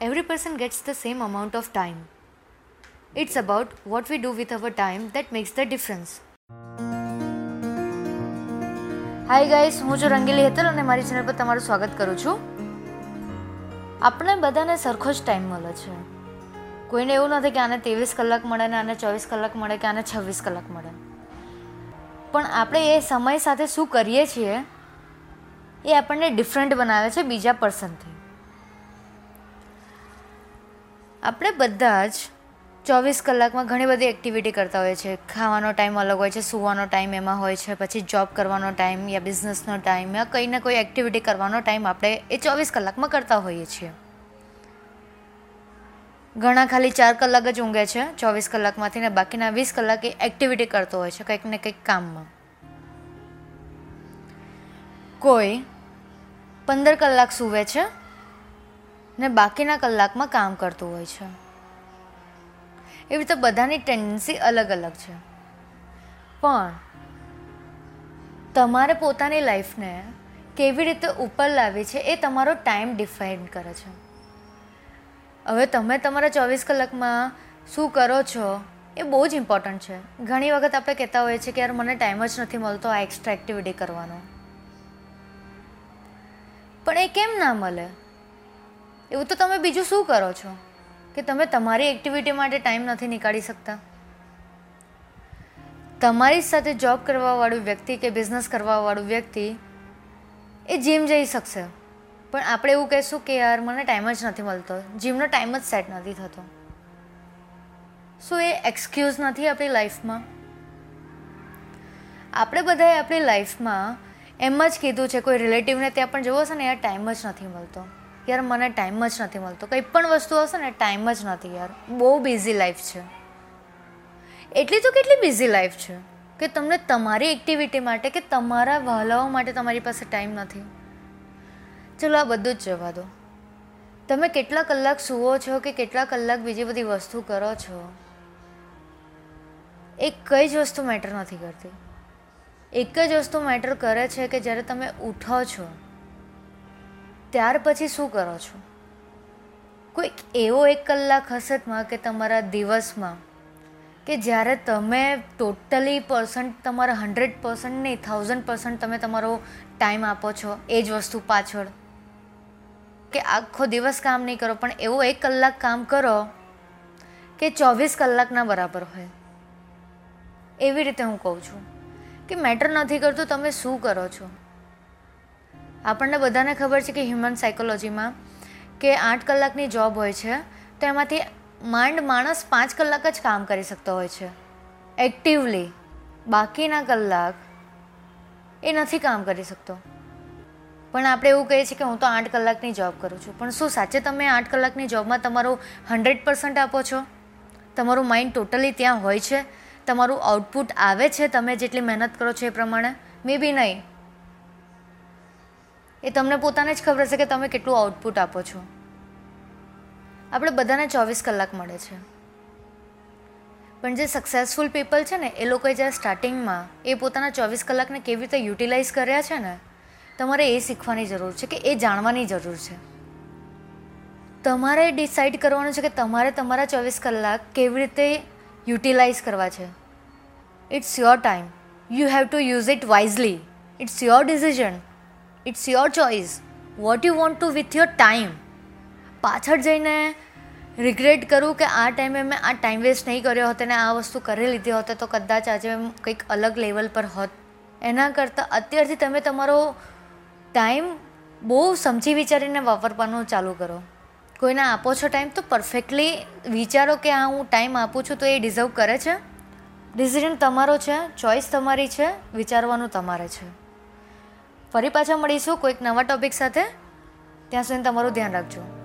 every person gets the same amount of time. It's about what we do with our time that makes the difference. Hi guys હું છું રંગીલી હેતલ અને મારી channel પર તમારું સ્વાગત કરું છું આપણે બધાને સરખો જ ટાઈમ મળે છે કોઈને એવું નથી કે આને ત્રેવીસ કલાક મળે ને આને ચોવીસ કલાક મળે કે આને છવ્વીસ કલાક મળે પણ આપણે એ સમય સાથે શું કરીએ છીએ, એ આપણને ડિફરન્ટ બનાવે છે બીજા પર્સનથી આપણે બધા જ ચોવીસ કલાકમાં ઘણી બધી એક્ટિવિટી કરતા હોઈએ છીએ. ખાવાનો ટાઈમ અલગ હોય છે, સૂવાનો ટાઈમ એમાં હોય છે, પછી જોબ કરવાનો ટાઈમ યા બિઝનેસનો ટાઈમ યા કંઈ ને કોઈ એક્ટિવિટી કરવાનો ટાઈમ આપણે એ ચોવીસ કલાકમાં કરતા હોઈએ છીએ. ઘણા ખાલી ચાર કલાક જ ઊંઘે છે, ચોવીસ કલાકમાંથી ને બાકીના વીસ કલાક એ એક્ટિવિટી કરતો હોય છે, કંઈક ને કંઈક કામમાં. કોઈ પંદર કલાક સૂવે છે ને બાકીના કલાકમાં કામ કરતું હોય છે. એવી રીતે બધાની ટેન્ડન્સી અલગ અલગ છે. પણ તમારે પોતાની લાઈફને કેવી રીતે ઉપર લાવી છે એ તમારો ટાઈમ ડિફાઇન કરે છે. હવે તમે તમારા ચોવીસ કલાકમાં શું કરો છો એ બહુ જ ઇમ્પોર્ટન્ટ છે. ઘણી વખત આપણે કહેતા હોઈએ છીએ કે યાર મને ટાઈમ જ નથી મળતો આ એક્સ્ટ્રા એક્ટિવિટી કરવાનો. પણ એ કેમ ના મળે? એવું તો તમે બીજું શું કરો છો? કે તમે તમારી એક્ટિવિટી માટે ટાઈમ નથી નીકાળી શકતા? તમારી સાથે જોબ કરવાવાળું વ્યક્તિ કે બિઝનેસ કરવાવાળું વ્યક્તિ એ જીમ જઈ શકશે. પણ આપણે એવું કહીશું કે યાર, મને ટાઈમ જ નથી મળતો. જીમનો ટાઈમ જ સેટ નથી થતો. શું એ એક્સક્યુઝ નથી આપણી લાઈફમાં આપણે બધાએ આપણી લાઈફમાં એમ જ કીધું છે, કોઈ રિલેટિવને ત્યાં પણ જવો હશે ને, યાર ટાઈમ જ નથી મળતો. યાર મને ટાઈમ જ નથી મળતો. કંઈ પણ વસ્તુ હશે ને ટાઈમ જ નથી યાર. બહુ બિઝી લાઈફ છે. એટલી તો કેટલી બિઝી લાઈફ છે? કે તમને તમારી એક્ટિવિટી માટે કે તમારા વહાલાઓ માટે તમારી પાસે ટાઈમ નથી. ચલો આ બધું જ જવા દો. તમે કેટલા કલાક સૂવો છો કે કેટલા કલાક બીજી બધી વસ્તુ કરો છો? એ કઈ જ વસ્તુ મેટર નથી કરતી. એક જ વસ્તુ મેટર કરે છે કે જ્યારે તમે ઉઠો છો. ત્યાર પછી શું કરો છો? કોઈક એવો એક કલાક હશે કે તમારા દિવસમાં કે જ્યારે તમે ટોટલી પર્સન્ટ તમારા હંડ્રેડ પર્સન્ટ નહીં થાઉઝન્ડ પર્સન્ટ તમે તમારો ટાઈમ આપો છો, એ જ વસ્તુ પાછળ. કે આખો દિવસ કામ નહીં કરો, પણ એવો એક કલાક કામ કરો કે ચોવીસ કલાકના બરાબર હોય. એવી રીતે હું કહું છું કે મેટર નથી કરતું, તમે શું કરો છો? આપણને બધાને ખબર છે કે હ્યુમન સાયકોલોજીમાં કે આઠ કલાકની જોબ હોય છે, તો એમાંથી માંડ માણસ પાંચ કલાક જ કામ કરી શકતો હોય છે. એક્ટિવલી બાકીના કલાક એ નથી કામ કરી શકતો. પણ આપણે એવું કહીએ છીએ કે હું તો આઠ કલાકની જોબ કરું છું. પણ શું સાચે તમે આઠ કલાકની જોબમાં તમારું હંડ્રેડ પર્સન્ટ આપો છો? તમારું માઇન્ડ ટોટલી ત્યાં હોય છે? તમારું આઉટપુટ આવે છે? તમે જેટલી મહેનત કરો છો એ પ્રમાણે? મે બી નહીં. એ તમને પોતાને જ ખબર હશે કે તમે કેટલું આઉટપુટ આપો છો. આપણે બધાને ચોવીસ કલાક મળે છે. પણ જે સક્સેસફુલ પીપલ છે ને, એ લોકોએ જ્યારે સ્ટાર્ટિંગમાં એ પોતાના ચોવીસ કલાકને કેવી રીતે યુટિલાઇઝ કર્યા છે ને, તમારે એ શીખવાની જરૂર છે કે એ જાણવાની જરૂર છે. તમારે ડિસાઇડ કરવાનું છે કે તમારે તમારા ચોવીસ કલાક કેવી રીતે યુટિલાઇઝ કરવા છે. It's your time you have to use it wisely it's your decision it's your choice what you want to with your time પાછળ જઈને રિગ્રેટ કરું કે આ ટાઈમે મેં આ ટાઈમ વેસ્ટ નહીં કર્યો હોત અને આ વસ્તુ કરી લીધી હોત તો કદાચ આજે કંઈક અલગ લેવલ પર હોત. એના કરતાં અત્યારથી તમે તમારો ટાઈમ બહુ સમજી વિચારીને વાપરવાનું ચાલુ કરો. કોઈને આપો છો ટાઈમ તો પરફેક્ટલી વિચારો કે હા હું ટાઈમ આપું છું તો એ ડિઝર્વ કરે છે. ડિસિઝન તમારો છે ચોઈસ તમારી છે, વિચારવાનું તમારે છે. ફરી પાછા મળીશું કોઈક નવા ટોપિક સાથે. ત્યાં સુધી તમારું ધ્યાન રાખજો.